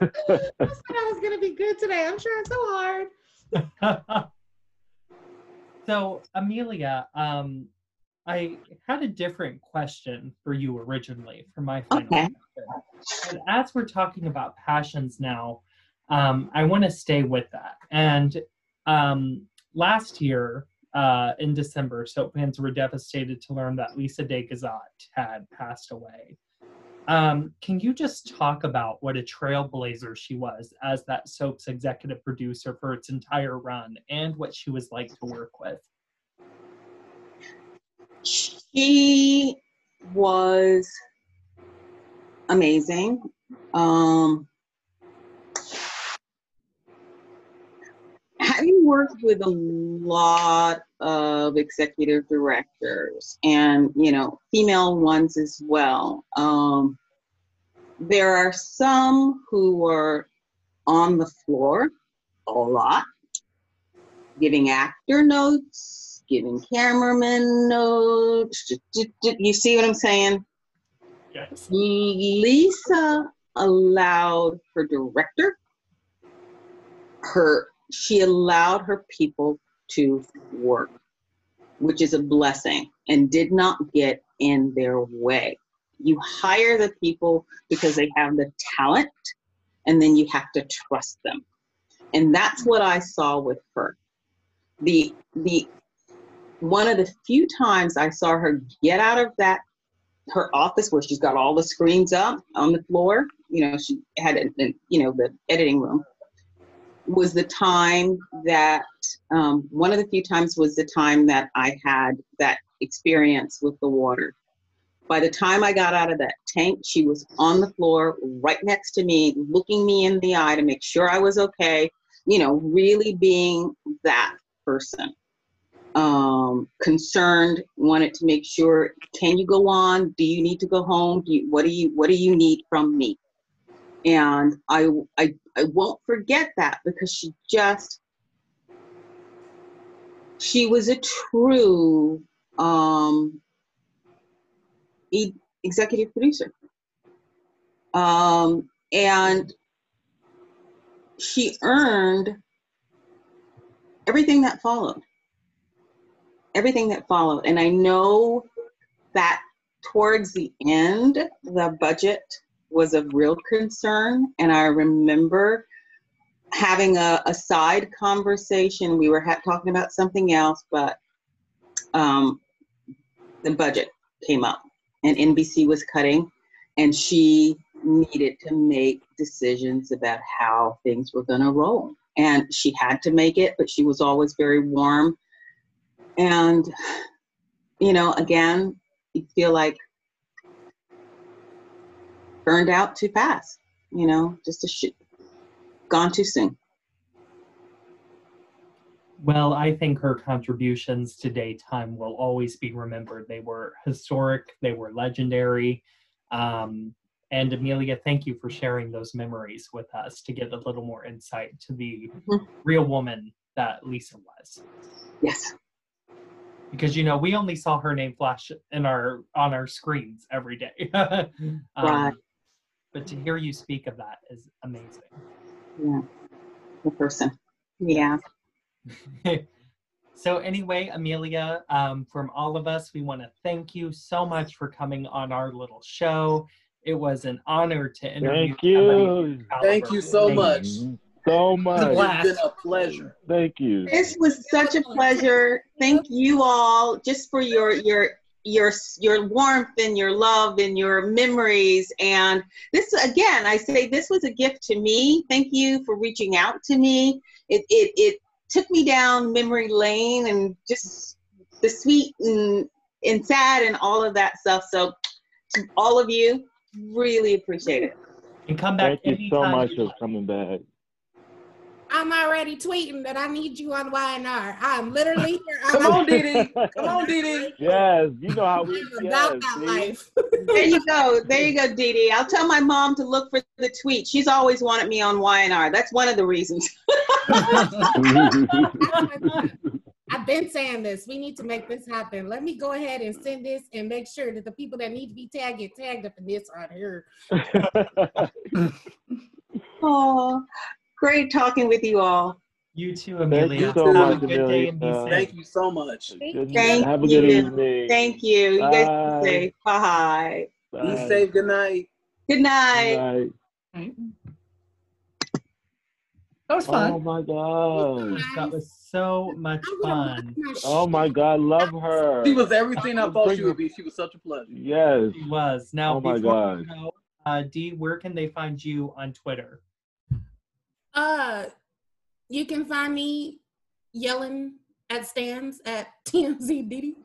said I was gonna be good today. I'm trying so hard. so, Amelia, um, I had a different question for you originally for my final okay. question. And as we're talking about passions now, um, I want to stay with that. And um, last year, uh, in December, soap fans were devastated to learn that Lisa de Cazotte had passed away. Um, can you just talk about what a trailblazer she was as that soap's executive producer for its entire run and what she was like to work with? She was amazing. Um, having worked with a lot of executive directors and you know female ones as well um, there are some who are on the floor a lot giving actor notes giving cameraman notes you see what i'm saying Yes. Lisa allowed her director, her she allowed her people to work, which is a blessing, and did not get in their way. You hire the people because they have the talent, and then you have to trust them. And that's what I saw with her. The the one of the few times I saw her get out of that her office where she's got all the screens up on the floor. You know, she had a, a you know the editing room. Was the time that um, one of the few times was the time that I had that experience with the water. By the time I got out of that tank, she was on the floor right next to me, looking me in the eye to make sure I was okay. You know, really being that person um, concerned, wanted to make sure, can you go on? Do you need to go home? Do you, what do you What do you need from me? And I, I, I won't forget that because she just, she was a true um, e- executive producer. Um, and she earned everything that followed everything that followed. And I know that towards the end, the budget was a real concern. And I remember having a, a side conversation. We were ha- talking about something else, but um, the budget came up and NBC was cutting, and she needed to make decisions about how things were going to roll. And she had to make it, but she was always very warm and, you know, again, you feel like burned out too fast, you know, just a sh- gone too soon. Well, I think her contributions to daytime will always be remembered. They were historic, they were legendary. Um, and Amelia, thank you for sharing those memories with us to get a little more insight to the mm-hmm. real woman that Lisa was. Yes because you know we only saw her name flash in our on our screens every day. um, right. But to hear you speak of that is amazing. Yeah, the person. Yeah. so anyway, Amelia, um, from all of us, we want to thank you so much for coming on our little show. It was an honor to interview. Thank you. Thank you so much so much. It's been a pleasure. Thank you. This was such a pleasure. Thank you all just for your your your your warmth and your love and your memories. And this again i say this was a gift to me. Thank you for reaching out to me. It it, it took me down memory lane and just the sweet and and sad and all of that stuff. So to all of you really appreciate it. And come back thank you so much for coming back I'm already tweeting that I need you on YNR. I'm literally here. Come on, Didi. Come on, Didi. Yes, you know how we I'm about yes, that life. there you go. There you go, Didi. I'll tell my mom to look for the tweet. She's always wanted me on YNR. That's one of the reasons. I've been saying this. We need to make this happen. Let me go ahead and send this and make sure that the people that need to be tagged get tagged up in this right here. oh, Great talking with you all. You too, Amelia. Thank you so much, Have a good day and be safe. Thank you so much. Thank, Thank Have a good you. evening. Thank you. You guys be safe. Bye. Bye. Be safe. Good night. Good night. Good night. That was fun. Oh my god. That was so much fun. Oh my god, love her. She was everything I thought she would be. She was such a pleasure. Yes. She was. Now, oh my god. Go, uh, Dee, where can they find you on Twitter? Uh, you can find me yelling at stands at TMZ Diddy.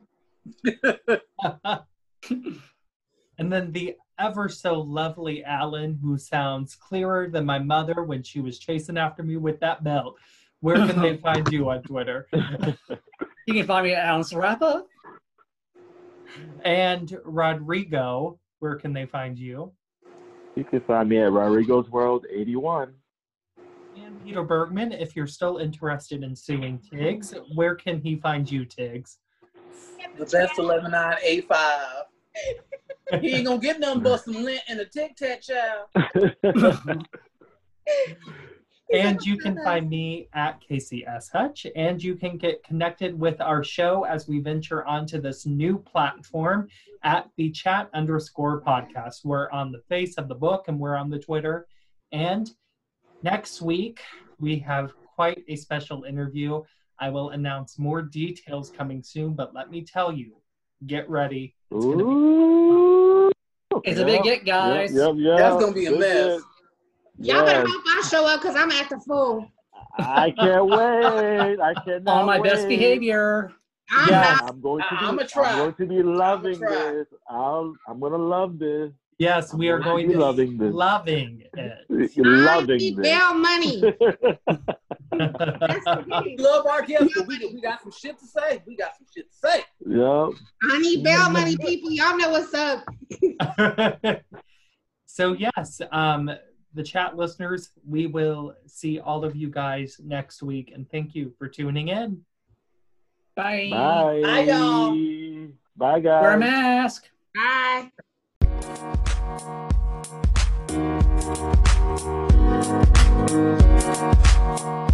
and then the ever so lovely Alan, who sounds clearer than my mother when she was chasing after me with that belt. Where can they find you on Twitter? you can find me at Alan Sarapa. And Rodrigo, where can they find you? You can find me at Rodrigo's World 81. And Peter Bergman, if you're still interested in suing Tiggs, where can he find you, Tiggs? The best 11985. he ain't gonna get nothing but some lint and a tic tac child. and you can find me at KCS Hutch, and you can get connected with our show as we venture onto this new platform at the chat underscore podcast. We're on the face of the book and we're on the Twitter. And next week, we have quite a special interview. I will announce more details coming soon, but let me tell you, get ready. It's, Ooh, be- it's a big get, guys. Yep, yep, yep. That's gonna be a mess. Y'all yes. better hope I show up because I'm at the full. I can't wait. I cannot. On my wait. best behavior. I'm, yes. I'm going to be. I'm, I'm going to be loving this. I'll, I'm going to love this. Yes, we are going, to loving this. Loving it. loving this. Bail money. we love our guests, but we, we got some shit to say. We got some shit to say. Yep. I need bail money, people. Y'all know what's up. so yes, um, the chat listeners, we will see all of you guys next week, and thank you for tuning in. Bye. Bye. Bye, y'all. Bye, guys. Wear a mask. Bye. Thank you.